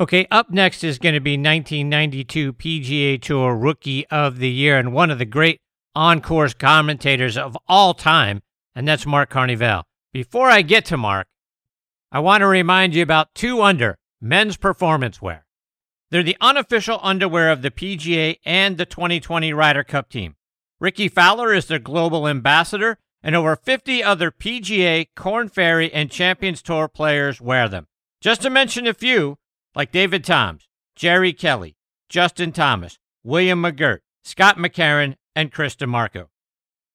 Okay, up next is going to be 1992 PGA Tour Rookie of the Year and one of the great on-course commentators of all time, and that's Mark Carnevale. Before I get to Mark, I want to remind you about 2 Under men's performance wear. They're the unofficial underwear of the PGA and the 2020 Ryder Cup team. Rickie Fowler is their global ambassador, and over 50 other PGA, Korn Ferry, and Champions Tour players wear them. Just to mention a few, like David Toms, Jerry Kelly, Justin Thomas, William McGirt, Scott McCarron, and Chris DiMarco.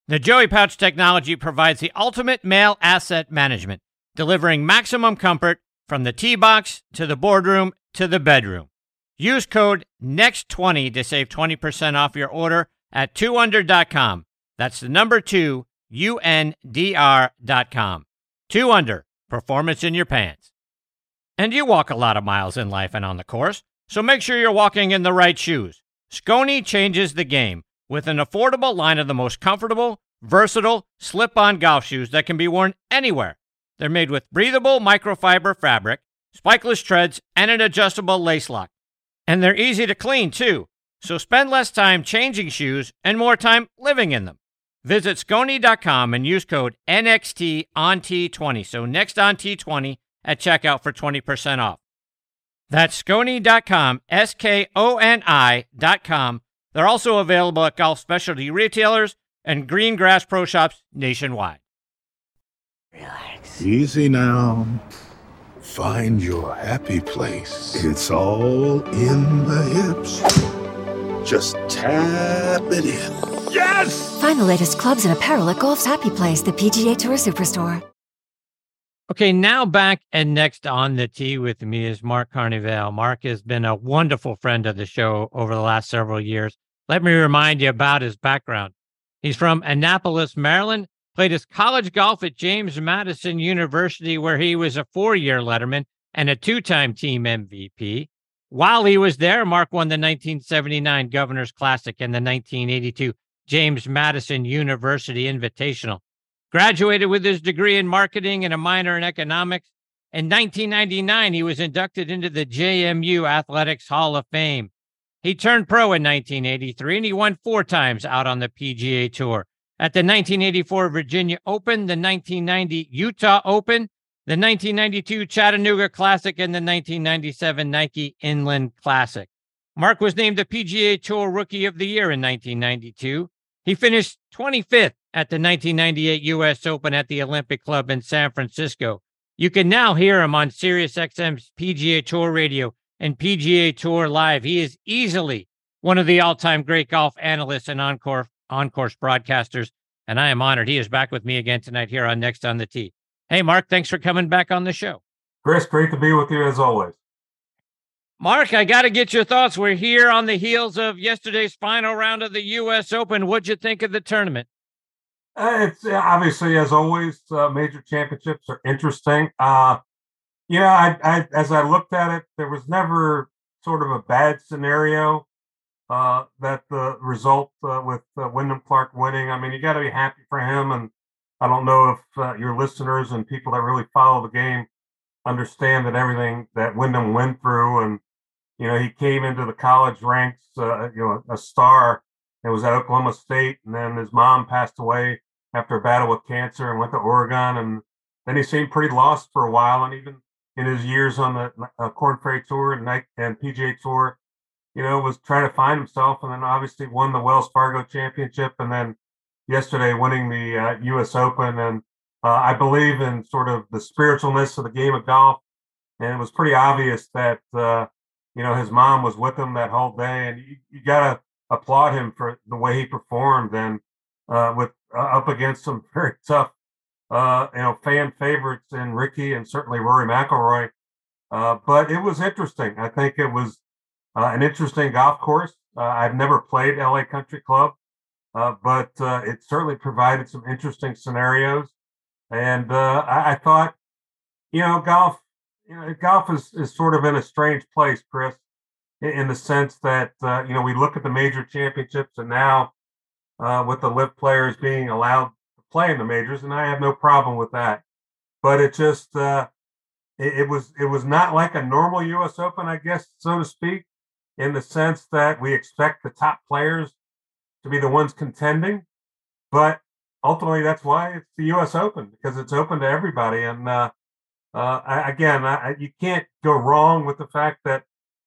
The Joey Pouch technology provides the ultimate male asset management, delivering maximum comfort from the tee box to the boardroom to the bedroom. Use code NEXT20 to save 20% off your order at 2under.com. That's the number 2 UNDR.com. 2 Under, performance in your pants. And you walk a lot of miles in life and on the course, so make sure you're walking in the right shoes. Skoni changes the game with an affordable line of the most comfortable, versatile, slip on golf shoes that can be worn anywhere. They're made with breathable microfiber fabric, spikeless treads, and an adjustable lace lock. And they're easy to clean, too, so spend less time changing shoes and more time living in them. Visit Skoni.com and use code NXT on T20. So next on T20 at checkout for 20% off. That's Skoni.com, S K O N I.com. They're also available at golf specialty retailers and green grass pro shops nationwide. Relax. Easy now. Find your happy place. It's all in the hips. Just tap it in. Yes! Find the latest clubs and apparel at Golf's Happy Place, the PGA Tour Superstore. Okay, now back and next on the tee with me is Mark Carnevale. Mark has been a wonderful friend of the show over the last several years. Let me remind you about his background. He's from Annapolis, Maryland, played his college golf at James Madison University, where he was a four year letterman and a two time team MVP. While he was there, Mark won the 1979 Governor's Classic and the 1982 James Madison University Invitational graduated with his degree in marketing and a minor in economics. In 1999, he was inducted into the JMU Athletics Hall of Fame. He turned pro in 1983 and he won four times out on the PGA Tour. At the 1984 Virginia Open, the 1990 Utah Open, the 1992 Chattanooga Classic, and the 1997 Nike Inland Classic. Mark was named the PGA Tour Rookie of the Year in 1992. He finished 25th at the 1998 U.S. Open at the Olympic Club in San Francisco. You can now hear him on SiriusXM's PGA Tour Radio and PGA Tour Live. He is easily one of the all-time great golf analysts and encore on-course broadcasters, and I am honored he is back with me again tonight here on Next on the Tee. Hey, Mark, thanks for coming back on the show. Chris, great to be with you as always. Mark, I got to get your thoughts. We're here on the heels of yesterday's final round of the U.S. Open. What'd you think of the tournament? Uh, it's obviously, as always, uh, major championships are interesting. Uh, you know, I, I, as I looked at it, there was never sort of a bad scenario uh, that the result uh, with uh, Wyndham Clark winning. I mean, you got to be happy for him, and I don't know if your listeners and people that really follow the game understand that everything that Wyndham went through, and you know, he came into the college ranks, you know, a star. It was at Oklahoma State, and then his mom passed away after a battle with cancer and went to Oregon. And then he seemed pretty lost for a while. And even in his years on the uh, Korn Ferry Tour and, and PGA Tour, you know, was trying to find himself. And then obviously won the Wells Fargo Championship. And then yesterday winning the uh, U.S. Open. And uh, I believe in sort of the spiritualness of the game of golf. And it was pretty obvious that, uh, you know, his mom was with him that whole day. And you, you got to applaud him for the way he performed. And uh, with uh, up against some very tough, uh, you know, fan favorites in Rickie and certainly Rory McIlroy. Uh, but it was interesting. I think it was uh, an interesting golf course. Uh, I've never played LA Country Club, uh, but it certainly provided some interesting scenarios. And I, I, thought, you know, golf, you know, golf is, is sort of in a strange place, Chris, in, the sense that, you know, we look at the major championships and now uh, with the LIV players being allowed to play in the majors, and I have no problem with that. But it just, uh, it, it was it was not like a normal U.S. Open, I guess, so to speak, in the sense that we expect the top players to be the ones contending, but ultimately that's why it's the U.S. Open because it's open to everybody. And uh, uh, again, I, you can't go wrong with the fact that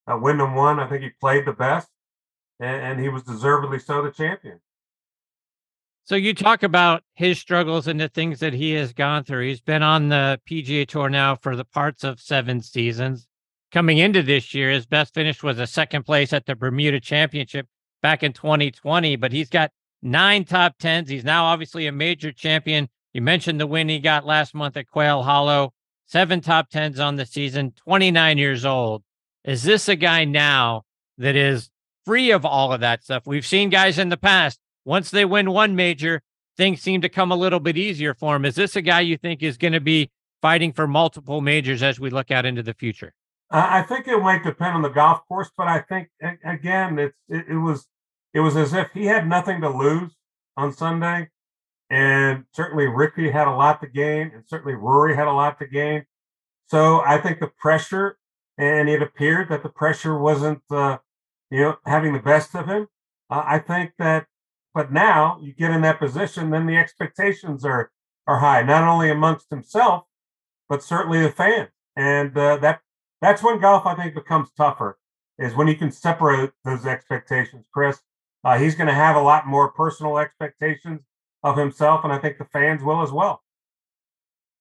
uh, Wyndham won. I think he played the best, and, and he was deservedly so the champion. So you talk about his struggles and the things that he has gone through. He's been on the PGA Tour now for the parts of seven seasons. Coming into this year, his best finish was a second place at the Bermuda Championship back in 2020, but he's got nine top tens. He's now obviously a major champion. You mentioned the win he got last month at Quail Hollow, seven top tens on the season, 29 years old. Is this a guy now that is free of all of that stuff? We've seen guys in the past, once they win one major, things seem to come a little bit easier for him. Is this a guy you think is going to be fighting for multiple majors as we look out into the future? I think it might depend on the golf course, but I think again, it's it, it was it was as if he had nothing to lose on Sunday. And certainly Rickie had a lot to gain, and certainly Rory had a lot to gain. So I think the pressure, and it appeared that the pressure wasn't, uh, you know, having the best of him. Uh, I think that, but now you get in that position, then the expectations are are high, not only amongst himself, but certainly the fans, and uh, that that's when golf I think becomes tougher, is when you can separate those expectations, Chris. Uh, he's going to have a lot more personal expectations of himself, and I think the fans will as well.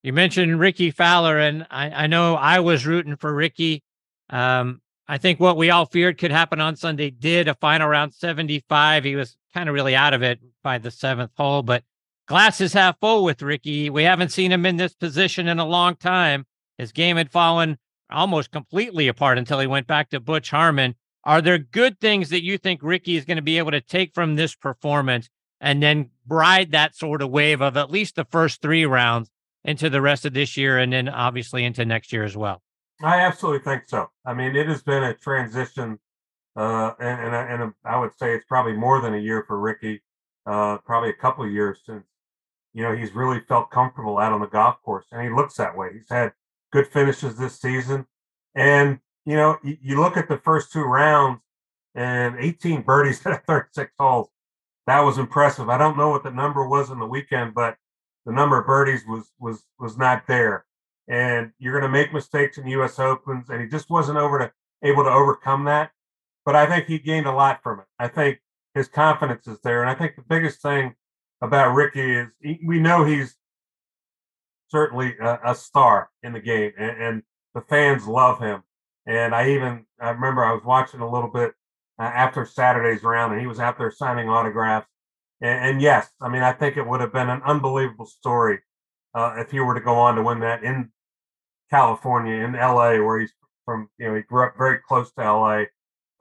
You mentioned Rickie Fowler, and I, I know I was rooting for Rickie. Um, I think what we all feared could happen on Sunday did a final round 75. He was kind of really out of it by the seventh hole, but glasses half full with Rickie. We haven't seen him in this position in a long time. His game had fallen almost completely apart until he went back to Butch Harmon. Are there good things that you think Rickie is going to be able to take from this performance and then ride that sort of wave of at least the first three rounds into the rest of this year and then obviously into next year as well? I absolutely think so. I mean, it has been a transition, uh, and and, and I would say it's probably more than a year for Rickie, uh, probably a couple of years since you know he's really felt comfortable out on the golf course, and he looks that way. He's had good finishes this season, and you know, you, you look at the first two rounds and 18 birdies at 36 holes. That was impressive. I don't know what the number was in the weekend, but the number of birdies was was was not there. And you're going to make mistakes in the U.S. Opens, and he just wasn't over to able to overcome that. But I think he gained a lot from it. I think his confidence is there, and I think the biggest thing about Rickie is he, we know he's certainly a, a, star in the game, and, and the fans love him. And I even I remember I was watching a little bit uh, after Saturday's round, and he was out there signing autographs. And, and yes, I mean I think it would have been an unbelievable story uh, if he were to go on to win that in California, in LA, where he's from. You know, he grew up very close to LA.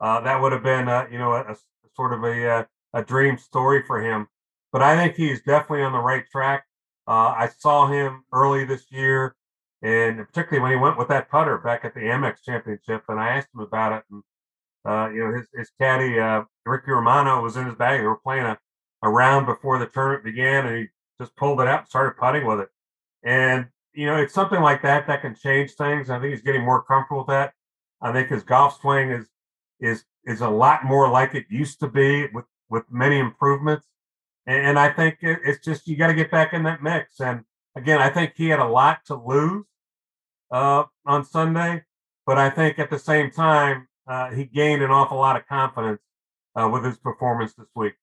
Uh, that would have been, a, you know, a, a sort of a, uh, a dream story for him. But I think he's definitely on the right track. Uh, I saw him early this year and particularly when he went with that putter back at the Amex Championship, and I asked him about it, and uh, you know his his caddy uh, Ricky Romano was in his bag. They were playing a, a round before the tournament began, and he just pulled it out and started putting with it. And you know it's something like that that can change things. I think he's getting more comfortable with that. I think his golf swing is is is a lot more like it used to be with with many improvements. And, and I think it, it's just you got to get back in that mix. And again, I think he had a lot to lose uh, on Sunday, but I think at the same time uh, he gained an awful lot of confidence uh, with his performance this week.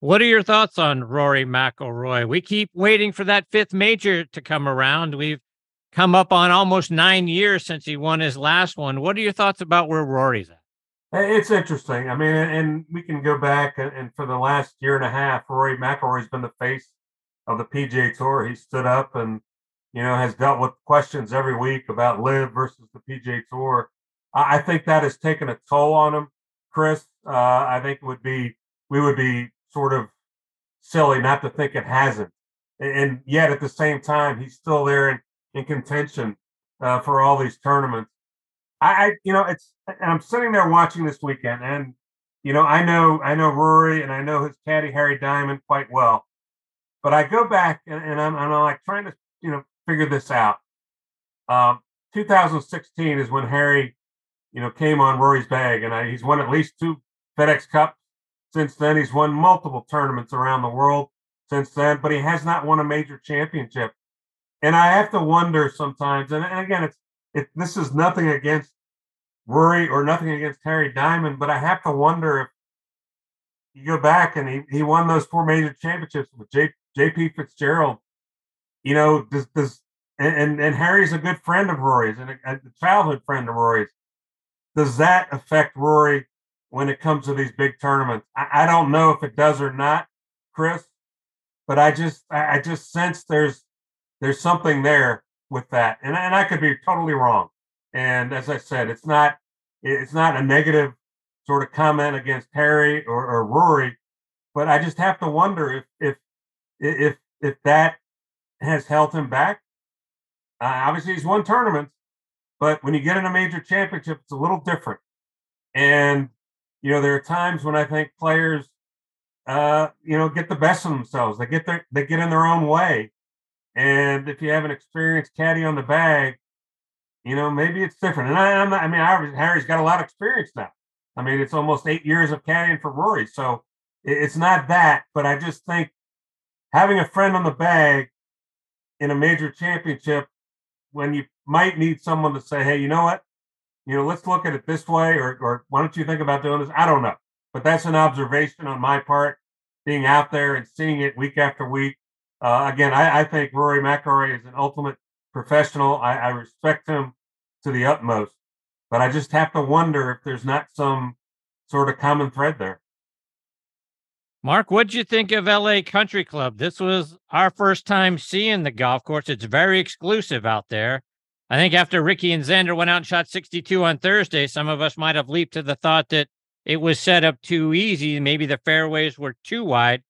What are your thoughts on Rory McIlroy? We keep waiting for that fifth major to come around. We've come up on almost nine years since he won his last one. What are your thoughts about where Rory's at? It's interesting. I mean, and we can go back and, and for the last year and a half, Rory McIlroy's been the face of the PGA Tour. He stood up and you know, has dealt with questions every week about LIV versus the PGA Tour. I, think that has taken a toll on him, Chris. Uh, I think it would be we would be sort of silly not to think it hasn't. And, and yet at the same time, he's still there in, in contention uh, for all these tournaments. I, I, you know, it's and I'm sitting there watching this weekend, and you know, I know I know Rory and I know his caddy Harry Diamond quite well, but I go back and, and I'm, I'm like trying to you know figure this out. Um, 2016 is when Harry, you know, came on Rory's bag, and I, he's won at least two FedEx Cups since then. He's won multiple tournaments around the world since then, but he has not won a major championship. And I have to wonder sometimes, and, and again, it's it, this is nothing against Rory or nothing against Harry Diamond, but I have to wonder if you go back and he, he won those four major championships with J, JP Fitzgerald. You know, does, does and, and Harry's a good friend of Rory's and a, a childhood friend of Rory's. Does that affect Rory when it comes to these big tournaments? I, I don't know if it does or not, Chris, but I just I, I just sense there's there's something there with that, and and I could be totally wrong. And as I said, it's not it's not a negative sort of comment against Harry or, or Rory, but I just have to wonder if if if if that has held him back. Uh, obviously, he's won tournaments, but when you get in a major championship, it's a little different. And you know, there are times when I think players, uh, you know, get the best of themselves. They get their they get in their own way. And if you have an experienced caddy on the bag, you know, maybe it's different. And I, I'm not, I mean, I, Harry's got a lot of experience now. I mean, it's almost eight years of caddying for Rory. So it's not that, but I just think having a friend on the bag in a major championship when you might need someone to say, hey, you know what? You know, let's look at it this way, or, or why don't you think about doing this? I don't know. But that's an observation on my part, being out there and seeing it week after week. Uh, again, I, I, think Rory McIlroy is an ultimate professional. I, I respect him to the utmost. But I just have to wonder if there's not some sort of common thread there. Mark, what'd you think of LA Country Club? This was our first time seeing the golf course. It's very exclusive out there. I think after Rickie and Xander went out and shot 62 on Thursday, some of us might have leaped to the thought that it was set up too easy. Maybe the fairways were too wide.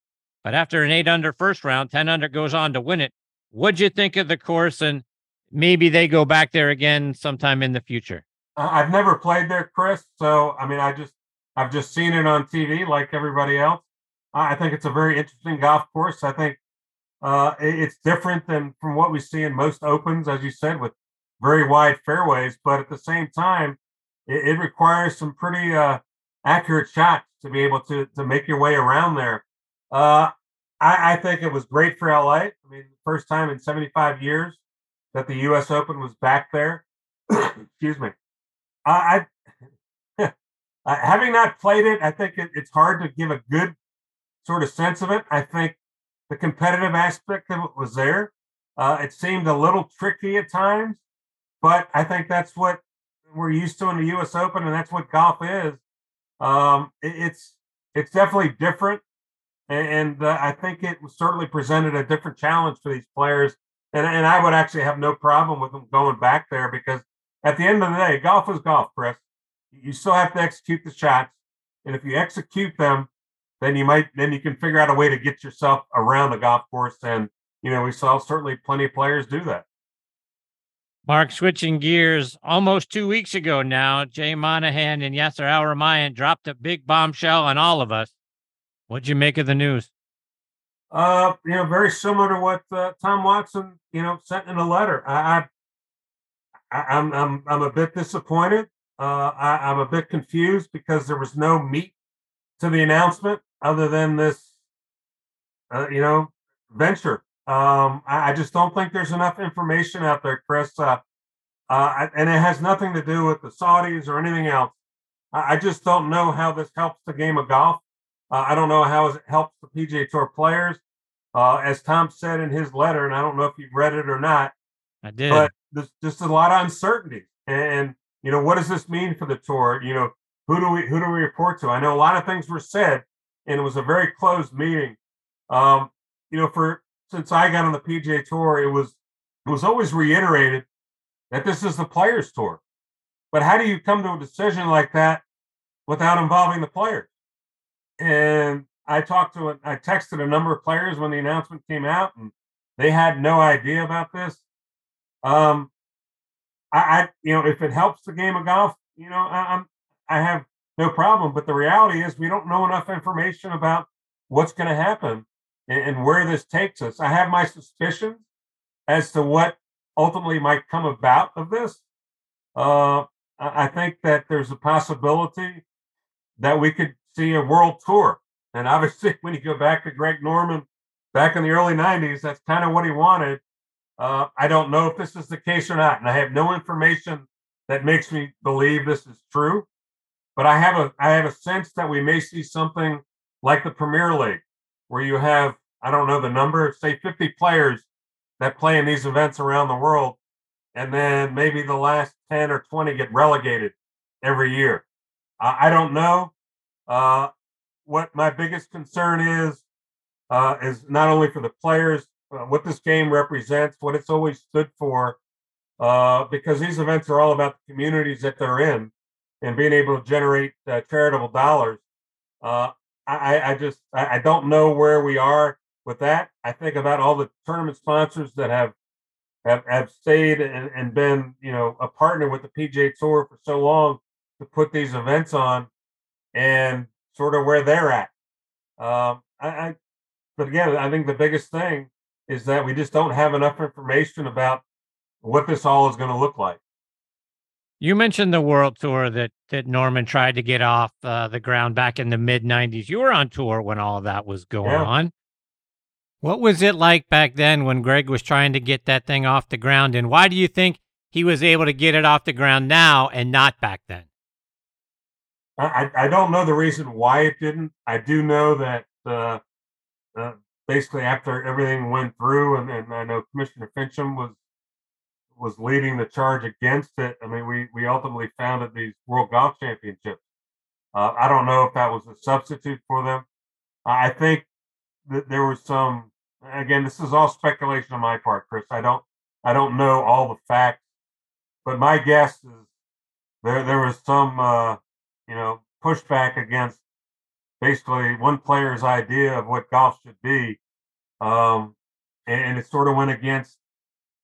But after an eight under first round, 10 under goes on to win it. What'd you think of the course? And maybe they go back there again sometime in the future. I've never played there, Chris. So I mean, I just I've just seen it on TV like everybody else. I think it's a very interesting golf course. I think uh, it's different than from what we see in most opens, as you said, with very wide fairways. But at the same time, it, it requires some pretty uh, accurate shots to be able to to make your way around there. Uh, I, I think it was great for LA. I mean, first time in 75 years that the U.S. Open was back there. Excuse me. I, I having not played it, I think it, it's hard to give a good sort of sense of it. I think the competitive aspect of it was there. Uh, it seemed a little tricky at times, but I think that's what we're used to in the U.S. Open, and that's what golf is. Um, it, it's it's definitely different, and, and uh, I think it certainly presented a different challenge for these players. And, and I would actually have no problem with them going back there because at the end of the day, golf is golf, Chris. You still have to execute the shots, and if you execute them, then you might then you can figure out a way to get yourself around the golf course. And you know, we saw certainly plenty of players do that. Mark, switching gears, almost two weeks ago now, Jay Monahan and Yasir Al-Rumayyan dropped a big bombshell on all of us. What'd you make of the news? Uh, you know, very similar to what uh, Tom Watson, you know, sent in a letter. I, I am I'm I'm a bit disappointed. Uh, I, am a bit confused because there was no meat to the announcement other than this, uh, you know, venture. Um, I, I, just don't think there's enough information out there, Chris. Uh, uh, and it has nothing to do with the Saudis or anything else. I, I just don't know how this helps the game of golf. Uh, I don't know how it helps the PGA Tour players. Uh, as Tom said in his letter, and I don't know if you've read it or not. I did. But there's just a lot of uncertainty. And, you know, what does this mean for the tour? You know, who do we who do we report to? I know a lot of things were said, and it was a very closed meeting. Um, you know, for since I got on the PGA Tour, it was it was always reiterated that this is the players' tour. But how do you come to a decision like that without involving the players? And I talked to I texted a number of players when the announcement came out, and they had no idea about this. Um, I, I, you know, if it helps the game of golf, you know, I, I'm, I have no problem. But the reality is, we don't know enough information about what's going to happen and, and where this takes us. I have my suspicions as to what ultimately might come about of this. Uh, I think that there's a possibility that we could see a world tour. And obviously, when you go back to Greg Norman back in the early 90s, that's kind of what he wanted. Uh, I don't know if this is the case or not. And I have no information that makes me believe this is true. But I have a I have a sense that we may see something like the Premier League, where you have I don't know the number, say 50 players that play in these events around the world, and then maybe the last 10 or 20 get relegated every year. Uh, I don't know. Uh, what my biggest concern is uh, is not only for the players, uh, what this game represents, what it's always stood for, uh, because these events are all about the communities that they're in and being able to generate uh, charitable dollars. I, I just I don't know where we are with that. I think about all the tournament sponsors that have have, have stayed and, and been, you know, a partner with the PGA Tour for so long to put these events on and sort of where they're at. Um, I, I, but again, I think the biggest thing is that we just don't have enough information about what this all is going to look like. You mentioned the world tour that that Norman tried to get off uh, the ground back in the mid '90s. You were on tour when all of that was going yeah. on. What was it like back then when Greg was trying to get that thing off the ground? And why do you think he was able to get it off the ground now and not back then? I, I don't know the reason why it didn't. I do know that uh, uh, basically after everything went through, and, and I know Commissioner Finchem was was leading the charge against it. I mean, we we ultimately founded these World Golf Championships. Uh, I don't know if that was a substitute for them. I think that there was some again, this is all speculation on my part, Chris. I don't I don't know all the facts, but my guess is there there was some uh, you know pushback against basically one player's idea of what golf should be, um, and it sort of went against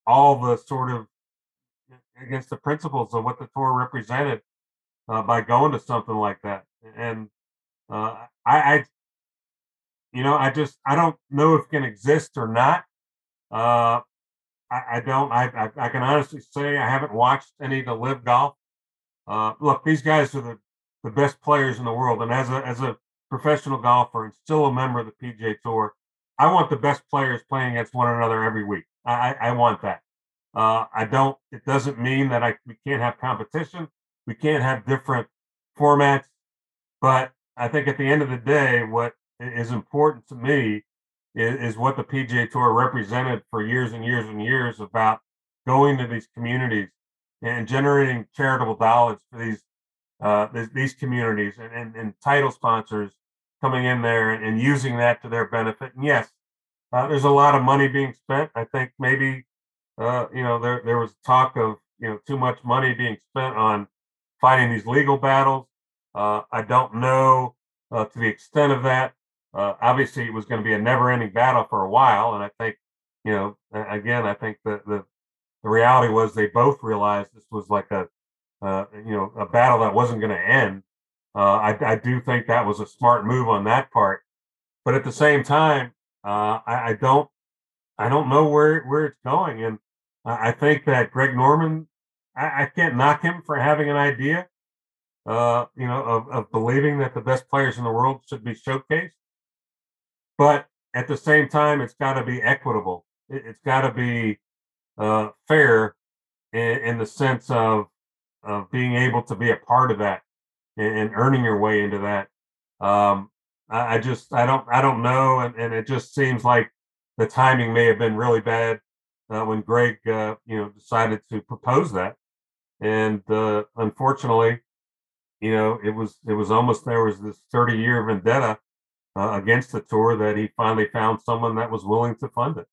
all the sort of against the principles of what the tour represented uh, by going to something like that. And uh, I, I you know, I just I don't know if it can exist or not. Uh, I, I don't. I, I, I can honestly say I haven't watched any of the LIV Golf. Uh, look, these guys are the the best players in the world, and as a as a professional golfer and still a member of the PGA Tour, I want the best players playing against one another every week. I I, want that. Uh, I don't. It doesn't mean that I we can't have competition. We can't have different formats, but I think at the end of the day, what is important to me is, is what the PGA Tour represented for years and years and years about going to these communities and generating charitable dollars for these uh, these, these communities and, and, and, title sponsors coming in there and, and, using that to their benefit. And yes, uh, there's a lot of money being spent. I think maybe uh, you know there there was talk of you know too much money being spent on fighting these legal battles. Uh, I don't know uh, to the extent of that. Uh, obviously, it was going to be a never-ending battle for a while, and I think, you know, again, I think that the the reality was they both realized this was like a, uh, you know, a battle that wasn't going to end. I, I, do think that was a smart move on that part, but at the same time, uh, I, I, don't, I don't know where where it's going, and I think that Greg Norman, I, I can't knock him for having an idea, uh, you know, of, of believing that the best players in the world should be showcased but at the same time, it's got to be equitable. It, has got to be uh, fair in, in, the sense of of being able to be a part of that and, and earning your way into that. Um, I, just I don't I don't know, and, and, it just seems like the timing may have been really bad uh, when Greg uh, you know decided to propose that, and uh, unfortunately, you know it was it was almost there was this thirty year vendetta uh, against the tour that he finally found someone that was willing to fund it.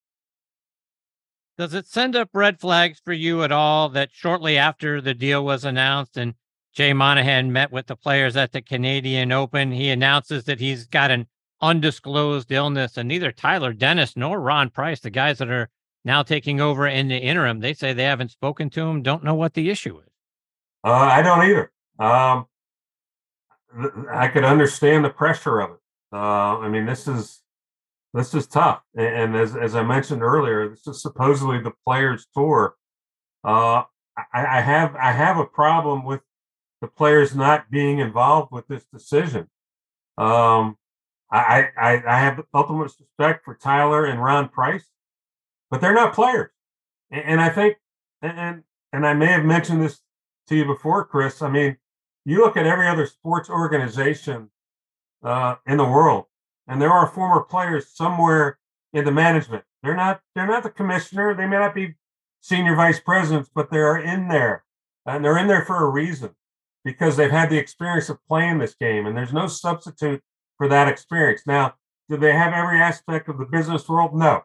Does it send up red flags for you at all that shortly after the deal was announced and Jay Monahan met with the players at the Canadian Open, he announces that he's got an undisclosed illness, and neither Tyler Dennis nor Ron Price, the guys that are now taking over in the interim, they say they haven't spoken to him, don't know what the issue is. Uh, I don't either. Um, I could understand the pressure of it. Uh, I mean, this is this is tough, and as as I mentioned earlier, this is supposedly the players' tour. Uh, I, I have I have a problem with the players not being involved with this decision. Um, I, I I have ultimate respect for Tyler and Ron Price, but they're not players, and, and I think and and I may have mentioned this to you before, Chris. I mean, you look at every other sports organization uh, in the world, and there are former players somewhere in the management. They're not they're not the commissioner. They may not be senior vice presidents, but they are in there, and they're in there for a reason because they've had the experience of playing this game, and there's no substitute for that experience. Now, do they have every aspect of the business world? No,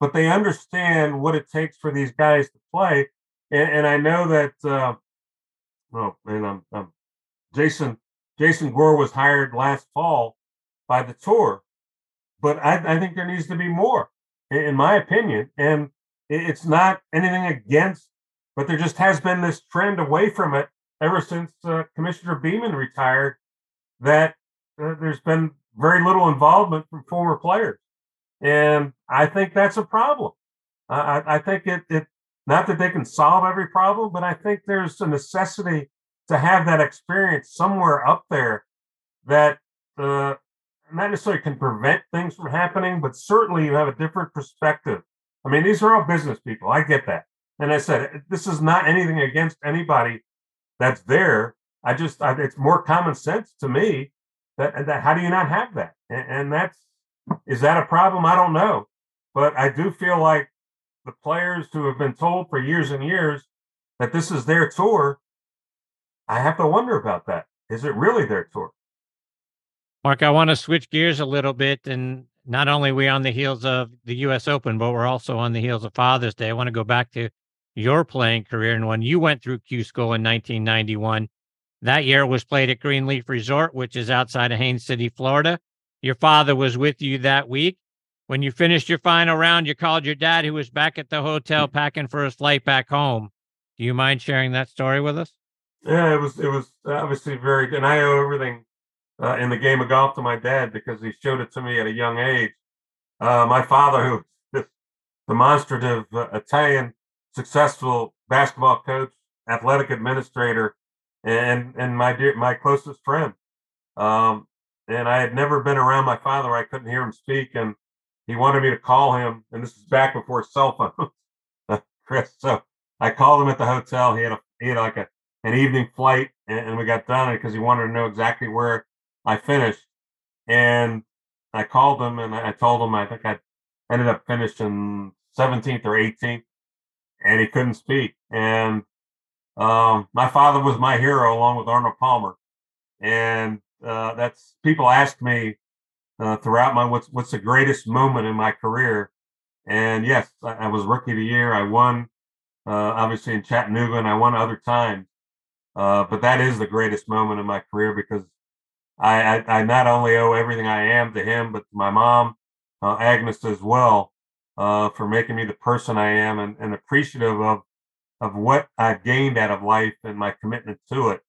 but they understand what it takes for these guys to play. And, and I know that, uh, oh, and I'm, I'm Jason Jason Gore was hired last fall by the tour, but I, I think there needs to be more, in, in my opinion. And it's not anything against, but there just has been this trend away from it ever since uh, Commissioner Beman retired. That uh, there's been very little involvement from former players, and I think that's a problem. I, I think it, it not that they can solve every problem, but I think there's a necessity to have that experience somewhere up there that uh, not necessarily can prevent things from happening, but certainly you have a different perspective. I mean, these are all business people. I get that. And I said, this is not anything against anybody that's there. I just, I, it's more common sense to me that, that how do you not have that? And, and that's, is that a problem? I don't know. But I do feel like the players who have been told for years and years that this is their tour, I have to wonder about that. Is it really their tour? Mark, I want to switch gears a little bit. And not only we on the heels of the US Open, but we're also on the heels of Father's Day. I want to go back to your playing career and when you went through Q School in 1991. That year was played at Grenelefe Resort, which is outside of Haines City, Florida. Your father was with you that week. When you finished your final round, you called your dad, who was back at the hotel packing for his flight back home. Do you mind sharing that story with us? Yeah, it was it was obviously very good. And I owe everything uh, in the game of golf to my dad because he showed it to me at a young age. Uh, my father, who was demonstrative uh, Italian, successful basketball coach, athletic administrator, and and my dear my closest friend. Um, and I had never been around my father. I couldn't hear him speak, and he wanted me to call him. And this is back before cell phones, Chris. So I called him at the hotel. He had a he had like a an evening flight, and, and we got done because he wanted to know exactly where I finished, and I called him and I told him I think I ended up finishing 17th or 18th, and he couldn't speak. And um, my father was my hero along with Arnold Palmer, and uh, that's people ask me uh, throughout my what's what's the greatest moment in my career, and yes, I, I was rookie of the year. I won, uh, obviously in Chattanooga, and I won other times. Uh, but that is the greatest moment in my career because I, I, I, not only owe everything I am to him, but my mom, uh, Agnes as well, uh, for making me the person I am and, and appreciative of of what I've gained out of life and my commitment to it.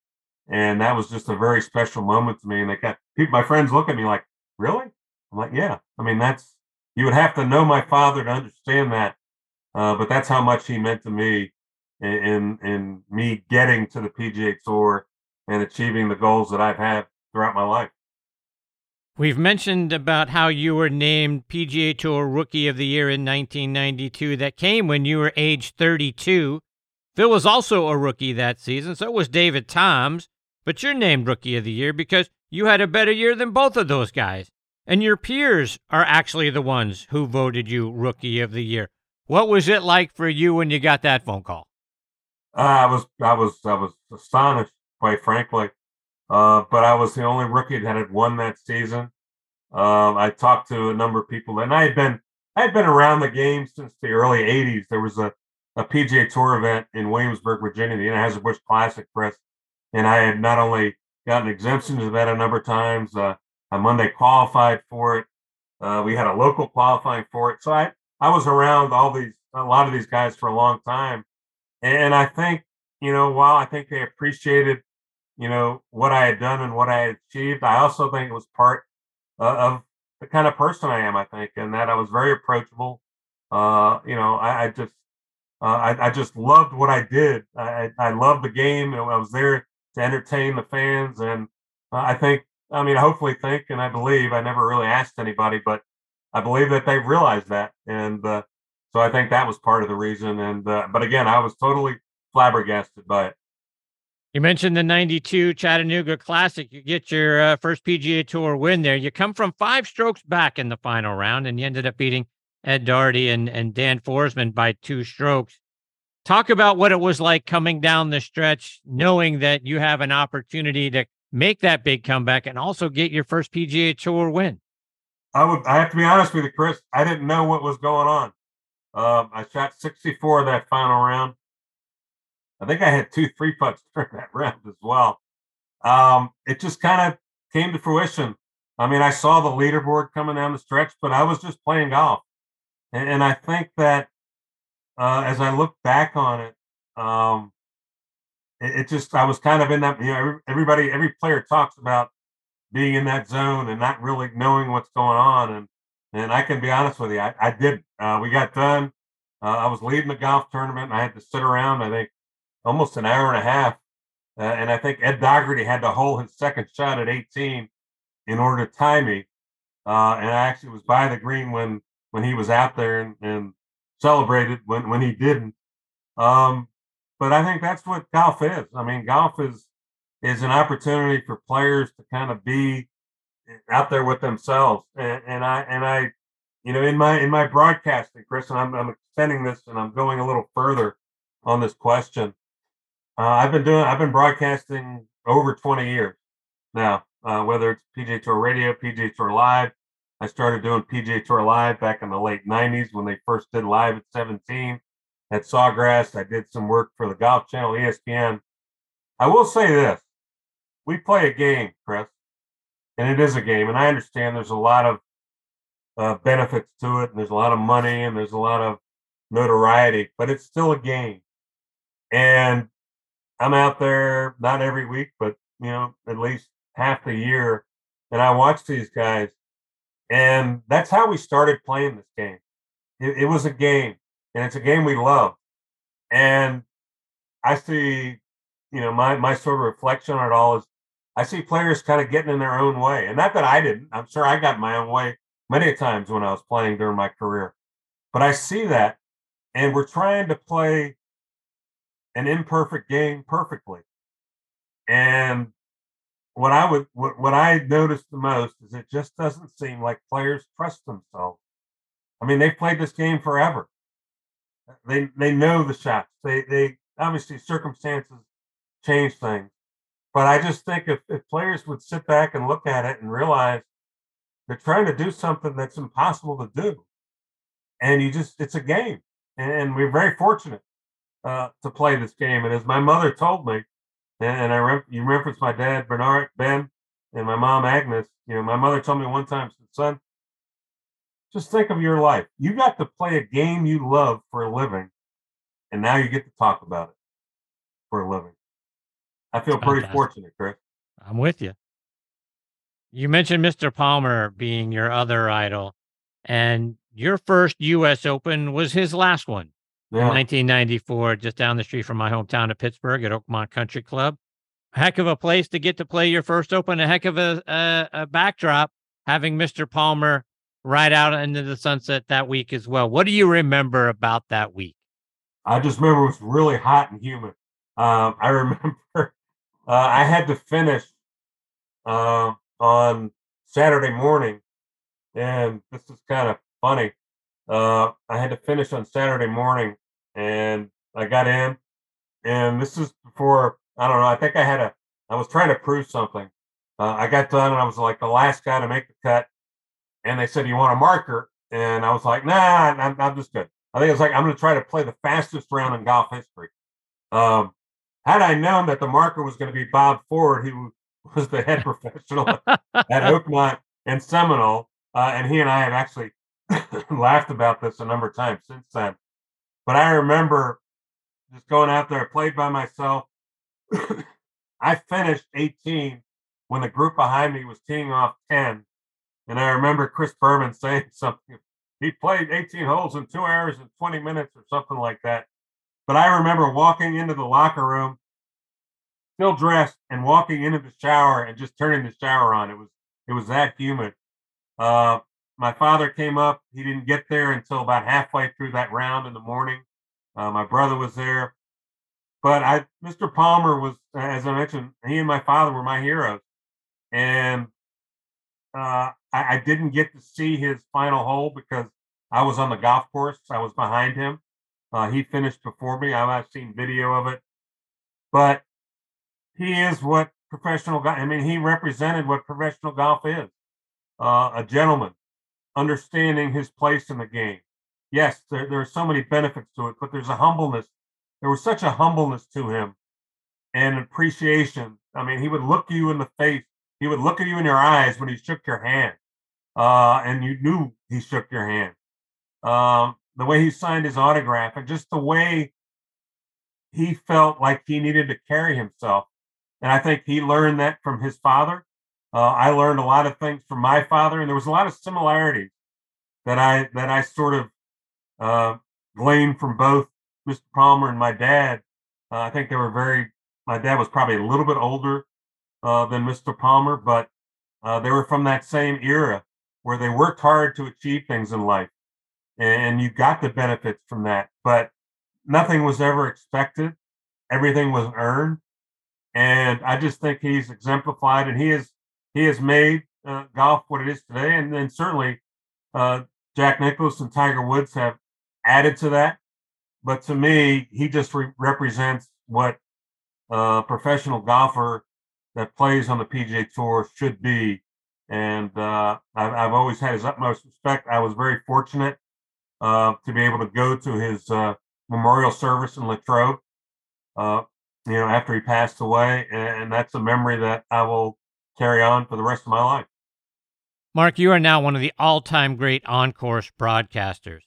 And that was just a very special moment to me. And they got people, my friends look at me like, really? I'm like, yeah. I mean, that's you would have to know my father to understand that. Uh, but that's how much he meant to me in, in in me getting to the PGA Tour and achieving the goals that I've had throughout my life. We've mentioned about how you were named PGA Tour Rookie of the Year in 1992. That came when you were age 32. Phil was also a rookie that season, so was David Toms. But you're named Rookie of the Year because you had a better year than both of those guys. And your peers are actually the ones who voted you Rookie of the Year. What was it like for you when you got that phone call? Uh, I was I was I was astonished, quite frankly. Uh, but I was the only rookie that had won that season. Um, I talked to a number of people, and I had been I had been around the game since the early '80s. There was a, a PGA Tour event in Williamsburg, Virginia, the Anheuser Busch Classic Press, and I had not only gotten exemptions to that a number of times. Uh, on Monday qualified for it. Uh, we had a local qualifying for it, so I I was around all these a lot of these guys for a long time, and I think you know while I think they appreciated you know, what I had done and what I achieved. I also think it was part uh, of the kind of person I am, I think, and that I was very approachable. Uh, you know, I, I, just, uh, I, I, just loved what I did. I, I loved the game. I was there to entertain the fans, and uh, I think, I mean, hopefully think, and I believe. I never really asked anybody, but I believe that they realized that, and uh, so I think that was part of the reason. And uh, but again, I was totally flabbergasted by it. You mentioned the 92 Chattanooga Classic. You get your uh, first PGA Tour win there. You come from five strokes back in the final round, and you ended up beating Ed Dougherty and, and Dan Forsman by two strokes. Talk about what it was like coming down the stretch, knowing that you have an opportunity to make that big comeback and also get your first PGA Tour win. I would. I have to be honest with you, Chris. I didn't know what was going on. Um, I shot 64 that final round. I think I had two three putts during that round as well. Um, it just kind of came to fruition. I mean, I saw the leaderboard coming down the stretch, but I was just playing golf. And, and I think that uh, as I look back on it, um, it, it, just I was kind of in that. You know, everybody, every player talks about being in that zone and not really knowing what's going on. And and I can be honest with you, I, I did. Uh, we got done. Uh, I was leading the golf tournament, and I had to sit around. I think almost an hour and a half. Uh, and I think Ed Dougherty had to hold his second shot at 18 in order to tie me. Uh, and I actually was by the green when when he was out there and, and celebrated when, when he didn't. Um, but I think that's what golf is. I mean, golf is is an opportunity for players to kind of be out there with themselves. And, and I and I, you know, in my in my broadcasting, Chris, and I'm, I'm extending this and I'm going a little further on this question. Uh, I've been doing I've been broadcasting over 20 years now, uh, whether it's PGA Tour Radio, PGA Tour Live, I started doing PGA Tour Live back in the late 90s when they first did live at 17 at Sawgrass. I did some work for the Golf Channel, ESPN. I will say this we play a game, Chris, and it is a game. And I understand there's a lot of uh, benefits to it, and there's a lot of money, and there's a lot of notoriety, but it's still a game. And I'm out there not every week, but you know, at least half the year, and I watch these guys and that's how we started playing this game. It, it, was a game, and it's a game we love. And I see, you know, my my sort of reflection on it all is I see players kind of getting in their own way. And not that I didn't. I'm sure I got my own way many times when I was playing during my career. But I see that, and we're trying to play an imperfect game perfectly. And what I would what, what I noticed the most is it just doesn't seem like players trust themselves. I mean, they've played this game forever. They they know the shots. They they obviously circumstances change things. But I just think if, if players would sit back and look at it and realize they're trying to do something that's impossible to do. And you just it's a game. And we're very fortunate uh, to play this game. And as my mother told me, and I rem- you referenced my dad Bernard Ben and my mom Agnes. You know, my mother told me one time, son, just think of your life. You got to play a game you love for a living, and now you get to talk about it for a living. I feel pretty fortunate, Chris. I'm with you. You mentioned Mr. Palmer being your other idol, and your first U.S. Open was his last one yeah. in 1994, just down the street from my hometown of Pittsburgh at Oakmont Country Club. Heck of a place to get to play your first Open. A heck of a, a, a backdrop having Mr. Palmer ride out into the sunset that week as well. What do you remember about that week? I just remember it was really hot and humid. Um, I remember uh, I had to finish uh, on Saturday morning, and this is kind of funny. Uh, I had to finish on Saturday morning, and I got in, and this is before I don't know. I think I had a. I was trying to prove something. Uh, I got done, and I was like the last guy to make the cut, and they said, "You want a marker?" And I was like, "Nah, I'm, I'm just good." I think it's like I'm going to try to play the fastest round in golf history. Um, had I known that the marker was going to be Bob Ford, who was the head professional at Oakmont and Seminole, uh, and he and I have actually laughed about this a number of times since then. But I remember just going out there, I played by myself. I finished 18 when the group behind me was teeing off 10. And I remember Chris Berman saying something. He played 18 holes in two hours and 20 minutes or something like that. But I remember walking into the locker room, still dressed, and walking into the shower and just turning the shower on. It was it was that humid. Uh, my father came up. He didn't get there until about halfway through that round in the morning. Uh, my brother was there, but I, Mr. Palmer was, as I mentioned, he and my father were my heroes, and uh, I, I, didn't get to see his final hole because I was on the golf course. I was behind him. Uh, he finished before me. I've seen video of it, but he is what professional golf. I mean, he represented what professional golf is: uh, a gentleman, understanding his place in the game. Yes, there, there are so many benefits to it, but there's a humbleness. There was such a humbleness to him and appreciation. I mean, he would look you in the face. He would look at you in your eyes when he shook your hand, uh, and you knew he shook your hand. Um, the way he signed his autograph, and just the way he felt like he needed to carry himself. And I think he learned that from his father. Uh, I learned a lot of things from my father, and there was a lot of similarities that I that I sort of uh, gleaned from both Mr. Palmer and my dad. Uh, I think they were very. My dad was probably a little bit older uh, than Mr. Palmer, but uh, they were from that same era where they worked hard to achieve things in life, and you got the benefits from that. But nothing was ever expected; everything was earned, and I just think he's exemplified, and he is he has made uh, golf what it is today, and then certainly uh, Jack Nicklaus and Tiger Woods have added to that. But to me, he just re- represents what a professional golfer that plays on the PGA Tour should be. And uh, I've, I've, always had his utmost respect. I was very fortunate uh, to be able to go to his uh, memorial service in Latrobe, uh, you know, after he passed away. And that's a memory that I will carry on for the rest of my life. Mark, you are now one of the all time great on course broadcasters.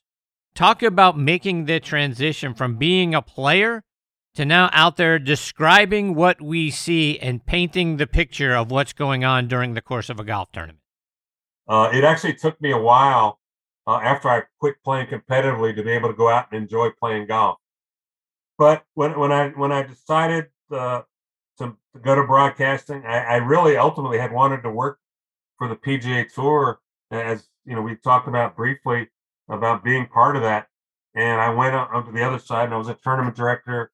Talk about making the transition from being a player to now out there describing what we see and painting the picture of what's going on during the course of a golf tournament. Uh, it actually took me a while uh, after I quit playing competitively to be able to go out and enjoy playing golf. But when, when I when I decided uh, to, go to broadcasting. I, I, really ultimately had wanted to work for the PGA Tour, as you know, we talked about briefly about being part of that. And I went on to the other side, and I was a tournament director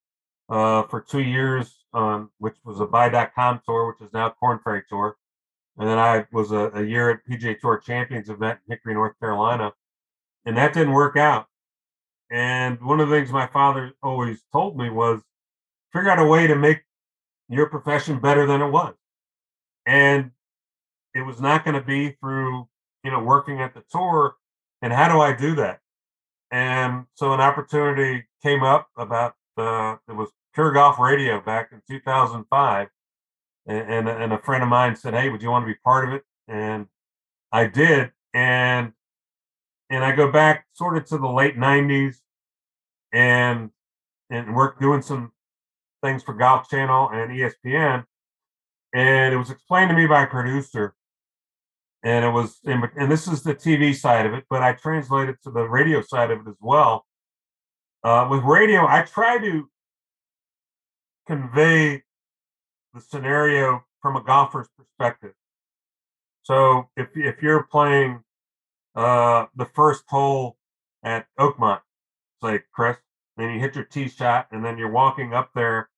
uh, for two years on which was a Buy.com tour, which is now Korn Ferry Tour. And then I was a, a year at PGA Tour Champions event in Hickory, North Carolina, and that didn't work out. And one of the things my father always told me was figure out a way to make your profession better than it was. And it was not going to be through, you know, working at the tour. And how do I do that? And so an opportunity came up about uh, it was Pure Golf Radio back in 2005. And, and, and a friend of mine said, Hey, would you want to be part of it? And I did. And and I go back sort of to the late 90s and and work doing some things for Golf Channel and ESPN, and it was explained to me by a producer, and it was and this is the TV side of it, but I translated to the radio side of it as well. Uh, with radio, I try to convey the scenario from a golfer's perspective. So if if you're playing uh, the first hole at Oakmont, say Chris, then you hit your tee shot, and then you're walking up there,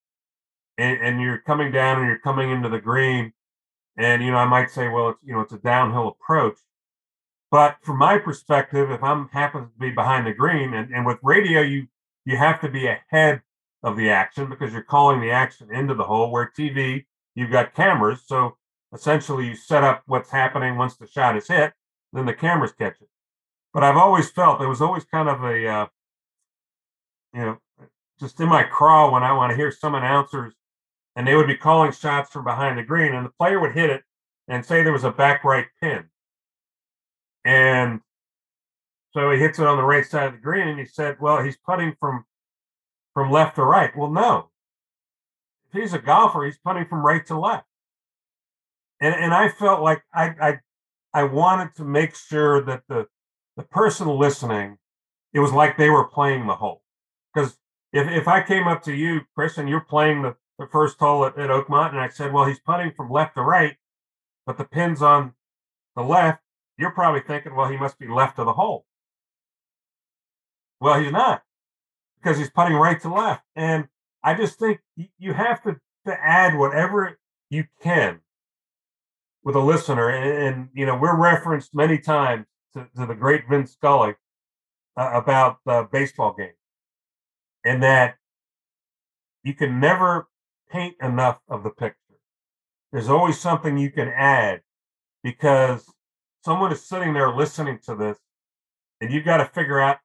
and, and you're coming down, and you're coming into the green, and you know I might say, well, it's you know it's a downhill approach, but from my perspective, if I'm happen to be behind the green, and, and with radio, you you have to be ahead of the action because you're calling the action into the hole. Where TV, you've got cameras, so essentially you set up what's happening once the shot is hit, then the cameras catch it. But I've always felt there was always kind of a uh, you know, just in my craw when I want to hear some announcers and they would be calling shots from behind the green and the player would hit it and say there was a back right pin. And so he hits it on the right side of the green and he said, well, he's putting from from left to right. Well, no. If he's a golfer, he's putting from right to left. And and I felt like I I I wanted to make sure that the the person listening, it was like they were playing the hole because if if I came up to you, Chris, and you're playing the, the first hole at, at Oakmont, and I said, well, he's putting from left to right, but the pin's on the left, you're probably thinking, well, he must be left of the hole. Well, he's not because he's putting right to left. And I just think you have to, to add whatever you can with a listener. And, and you know, we're referenced many times to, to the great Vin Scully uh, about the baseball game and that you can never paint enough of the picture. There's always something you can add because someone is sitting there listening to this and you've got to figure out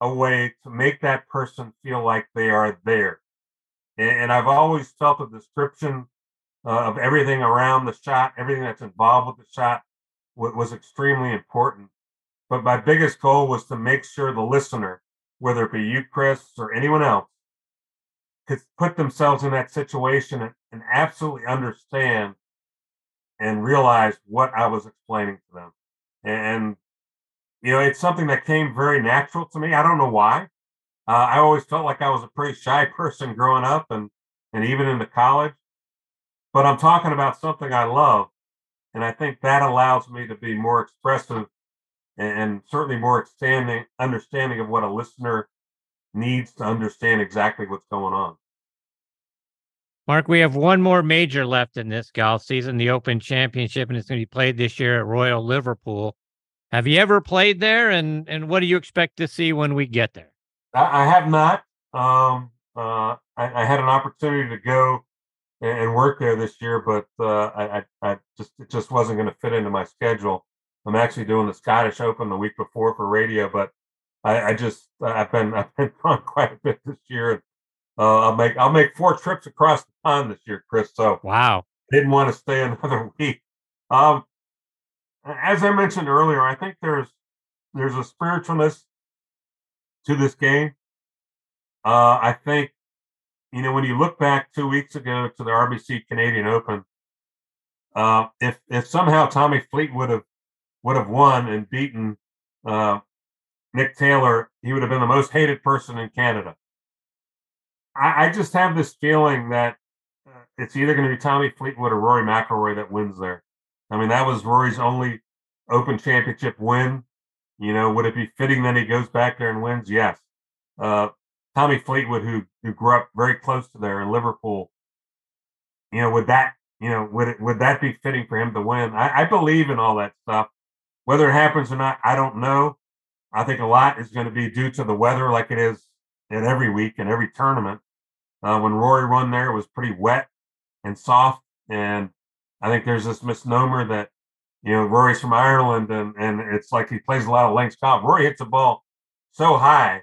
a way to make that person feel like they are there. And, and I've always felt the description uh, of everything around the shot, everything that's involved with the shot w- was extremely important. But my biggest goal was to make sure the listener, whether it be you, Chris, or anyone else, could put themselves in that situation and, and absolutely understand and realize what I was explaining to them. And you know, it's something that came very natural to me. I don't know why. Uh, I always felt like I was a pretty shy person growing up and, and even into college. But I'm talking about something I love. And I think that allows me to be more expressive and, and certainly more understanding, understanding of what a listener needs to understand exactly what's going on. Mark, we have one more major left in this golf season, the Open Championship, and it's going to be played this year at Royal Liverpool. Have you ever played there, and and what do you expect to see when we get there? I, I have not. Um, uh, I, I, had an opportunity to go and, and work there this year, but uh, I, I, just it just wasn't going to fit into my schedule. I'm actually doing the Scottish Open the week before for radio, but I, just I've been I've been gone quite a bit this year. Uh, I'll make I'll make four trips across the pond this year, Chris. So wow, didn't want to stay another week. Um, as I mentioned earlier, I think there's there's a spiritualness to this game. Uh, I think you know when you look back two weeks ago to the RBC Canadian Open, uh, if if somehow Tommy Fleetwood have would have won and beaten uh, Nick Taylor, he would have been the most hated person in Canada. I, I just have this feeling that uh, it's either going to be Tommy Fleetwood or Rory McIlroy that wins there. I mean, that was Rory's only Open Championship win. You know, would it be fitting that he goes back there and wins? Yes. Uh, Tommy Fleetwood, who who grew up very close to there in Liverpool, you know, would that you know would it would that be fitting for him to win? I, I believe in all that stuff. Whether it happens or not, I don't know. I think a lot is going to be due to the weather, like it is in every week and every tournament. Uh, when Rory won there, it was pretty wet and soft, and I think there's this misnomer that you know Rory's from Ireland and and it's like he plays a lot of links golf. Rory hits a ball so high,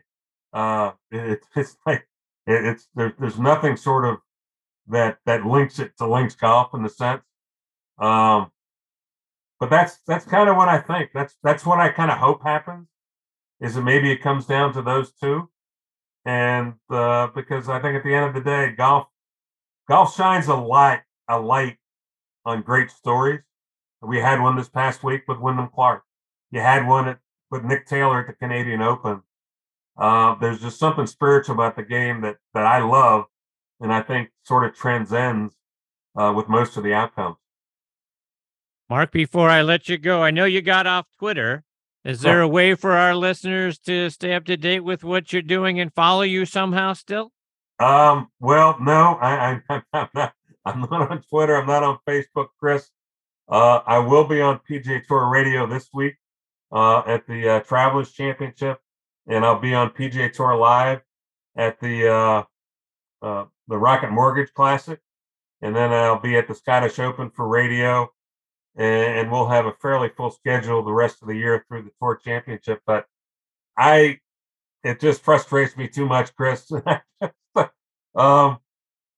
uh, it, it's like it, it's there, there's nothing sort of that that links it to links golf in the sense. Um, but that's that's kind of what I think. That's that's what I kind of hope happens. Is that maybe it comes down to those two, and uh, because I think at the end of the day, golf golf shines a light a light on great stories. We had one this past week with Wyndham Clark. You had one at, with Nick Taylor at the Canadian Open. Uh, there's just something spiritual about the game that that I love, and I think sort of transcends uh, with most of the outcomes. Mark, before I let you go, I know you got off Twitter. Is there a way for our listeners to stay up to date with what you're doing and follow you somehow still? Um, well, no, I, I, am not, I'm not on Twitter. I'm not on Facebook, Chris. Uh, I will be on PGA Tour Radio this week uh, at the uh, Travelers Championship, and I'll be on PGA Tour Live at the uh, uh, the Rocket Mortgage Classic, and then I'll be at the Scottish Open for radio, and, we'll have a fairly full schedule the rest of the year through the Tour Championship. But I, it just frustrates me too much, Chris. um,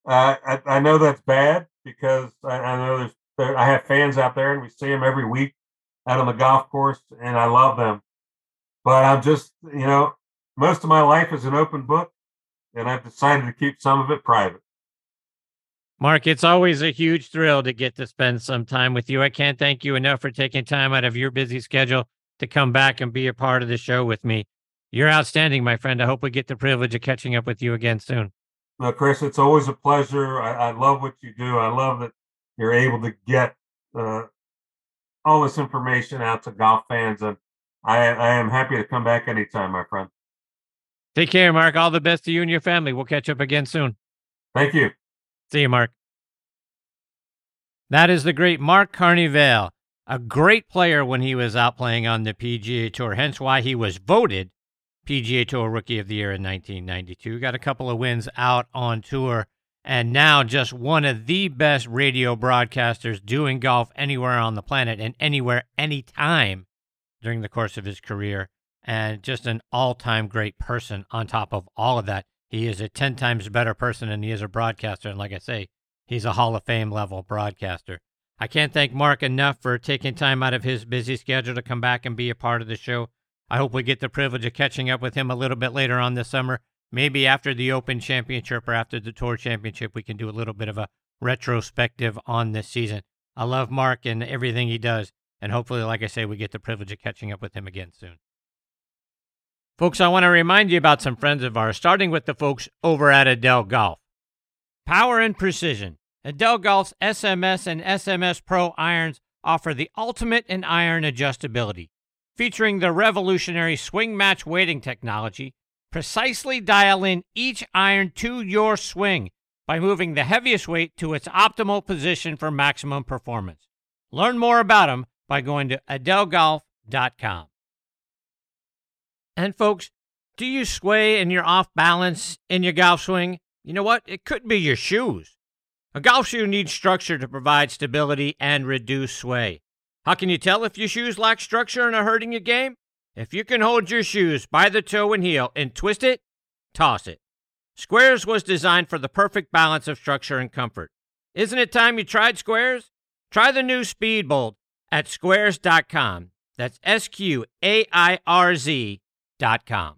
I, I know that's bad because I, I know there's I have fans out there, and we see them every week out on the golf course, and I love them. But I'm just, you know, most of my life is an open book, and I've decided to keep some of it private. Mark, it's always a huge thrill to get to spend some time with you. I can't thank you enough for taking time out of your busy schedule to come back and be a part of the show with me. You're outstanding, my friend. I hope we get the privilege of catching up with you again soon. No, Chris, it's always a pleasure. I, I love what you do. I love that you're able to get uh, all this information out to golf fans, and I, I am happy to come back anytime, my friend. Take care, Mark. All the best to you and your family. We'll catch up again soon. Thank you. See you, Mark. That is the great Mark Carnevale, a great player when he was out playing on the PGA Tour, hence why he was voted PGA Tour Rookie of the Year in 1992. Got a couple of wins out on tour, and now just one of the best radio broadcasters doing golf anywhere on the planet and anywhere, anytime during the course of his career. And just an all time great person on top of all of that. He is a 10 times better person than he is a broadcaster. And like I say, he's a Hall of Fame level broadcaster. I can't thank Mark enough for taking time out of his busy schedule to come back and be a part of the show. I hope we get the privilege of catching up with him a little bit later on this summer. Maybe after the Open Championship or after the Tour Championship, we can do a little bit of a retrospective on this season. I love Mark and everything he does. And hopefully, like I say, we get the privilege of catching up with him again soon. Folks, I want to remind you about some friends of ours, starting with the folks over at Edel Golf. Power and precision. Edel Golf's SMS and SMS Pro irons offer the ultimate in iron adjustability featuring the revolutionary swing match weighting technology, precisely dial in each iron to your swing by moving the heaviest weight to its optimal position for maximum performance. Learn more about them by going to edelgolf.com. And folks, do you sway and you're off balance in your golf swing? You know what? It could be your shoes. A golf shoe needs structure to provide stability and reduce sway. How can you tell if your shoes lack structure and are hurting your game? If you can hold your shoes by the toe and heel and twist it, toss it. SQAIRZ was designed for the perfect balance of structure and comfort. Isn't it time you tried SQAIRZ? Try the new Speedbolt at sqairz.com. That's S Q A I R Z.com.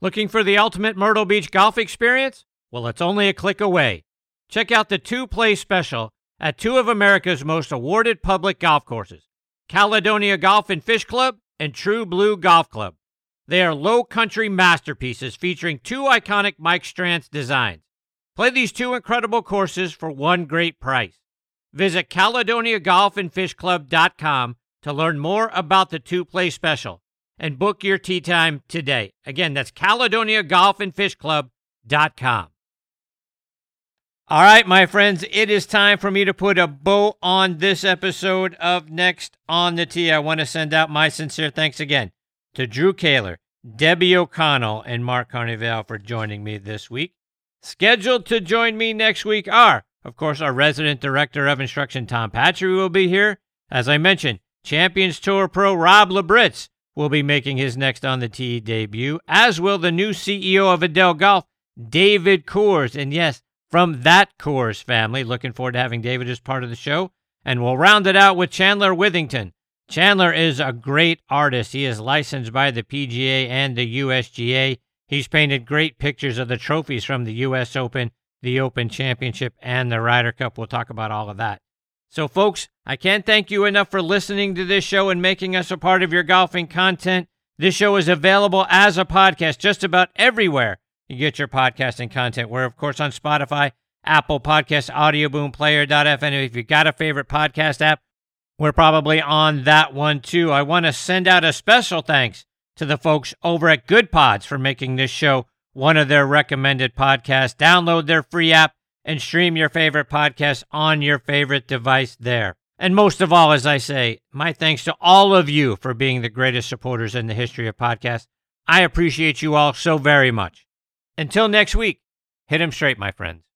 Looking for the ultimate Myrtle Beach golf experience? Well, it's only a click away. Check out the two play special at two of America's most awarded public golf courses, Caledonia Golf and Fish Club and True Blue Golf Club. They are low country masterpieces featuring two iconic Mike Strantz designs. Play these two incredible courses for one great price. Visit CaledoniaGolfandFishClub.com to learn more about the two play special and book your tee time today. Again, that's CaledoniaGolfandFishClub.com. All right, my friends, it is time for me to put a bow on this episode of Next on the Tee. I want to send out my sincere thanks again to Drew Kaler, Debbie O'Connell, and Mark Carnevale for joining me this week. Scheduled to join me next week are, of course, our resident director of instruction, Tom Patchery, will be here. As I mentioned, Champions Tour pro Rob Labritz will be making his Next on the Tee debut, as will the new CEO of Edel Golf, David Coors. And yes, from that Coors family. Looking forward to having David as part of the show. And we'll round it out with Chandler Withington. Chandler is a great artist. He is licensed by the PGA and the USGA. He's painted great pictures of the trophies from the US Open, the Open Championship, and the Ryder Cup. We'll talk about all of that. So, folks, I can't thank you enough for listening to this show and making us a part of your golfing content. This show is available as a podcast just about everywhere you get your podcasting content. We're, of course, on Spotify, Apple Podcast, Audio Boom, Player.fm. If you've got a favorite podcast app, we're probably on that one too. I want to send out a special thanks to the folks over at Good Pods for making this show one of their recommended podcasts. Download their free app and stream your favorite podcast on your favorite device there. And most of all, as I say, my thanks to all of you for being the greatest supporters in the history of podcasts. I appreciate you all so very much. Until next week, hit 'em straight, my friends.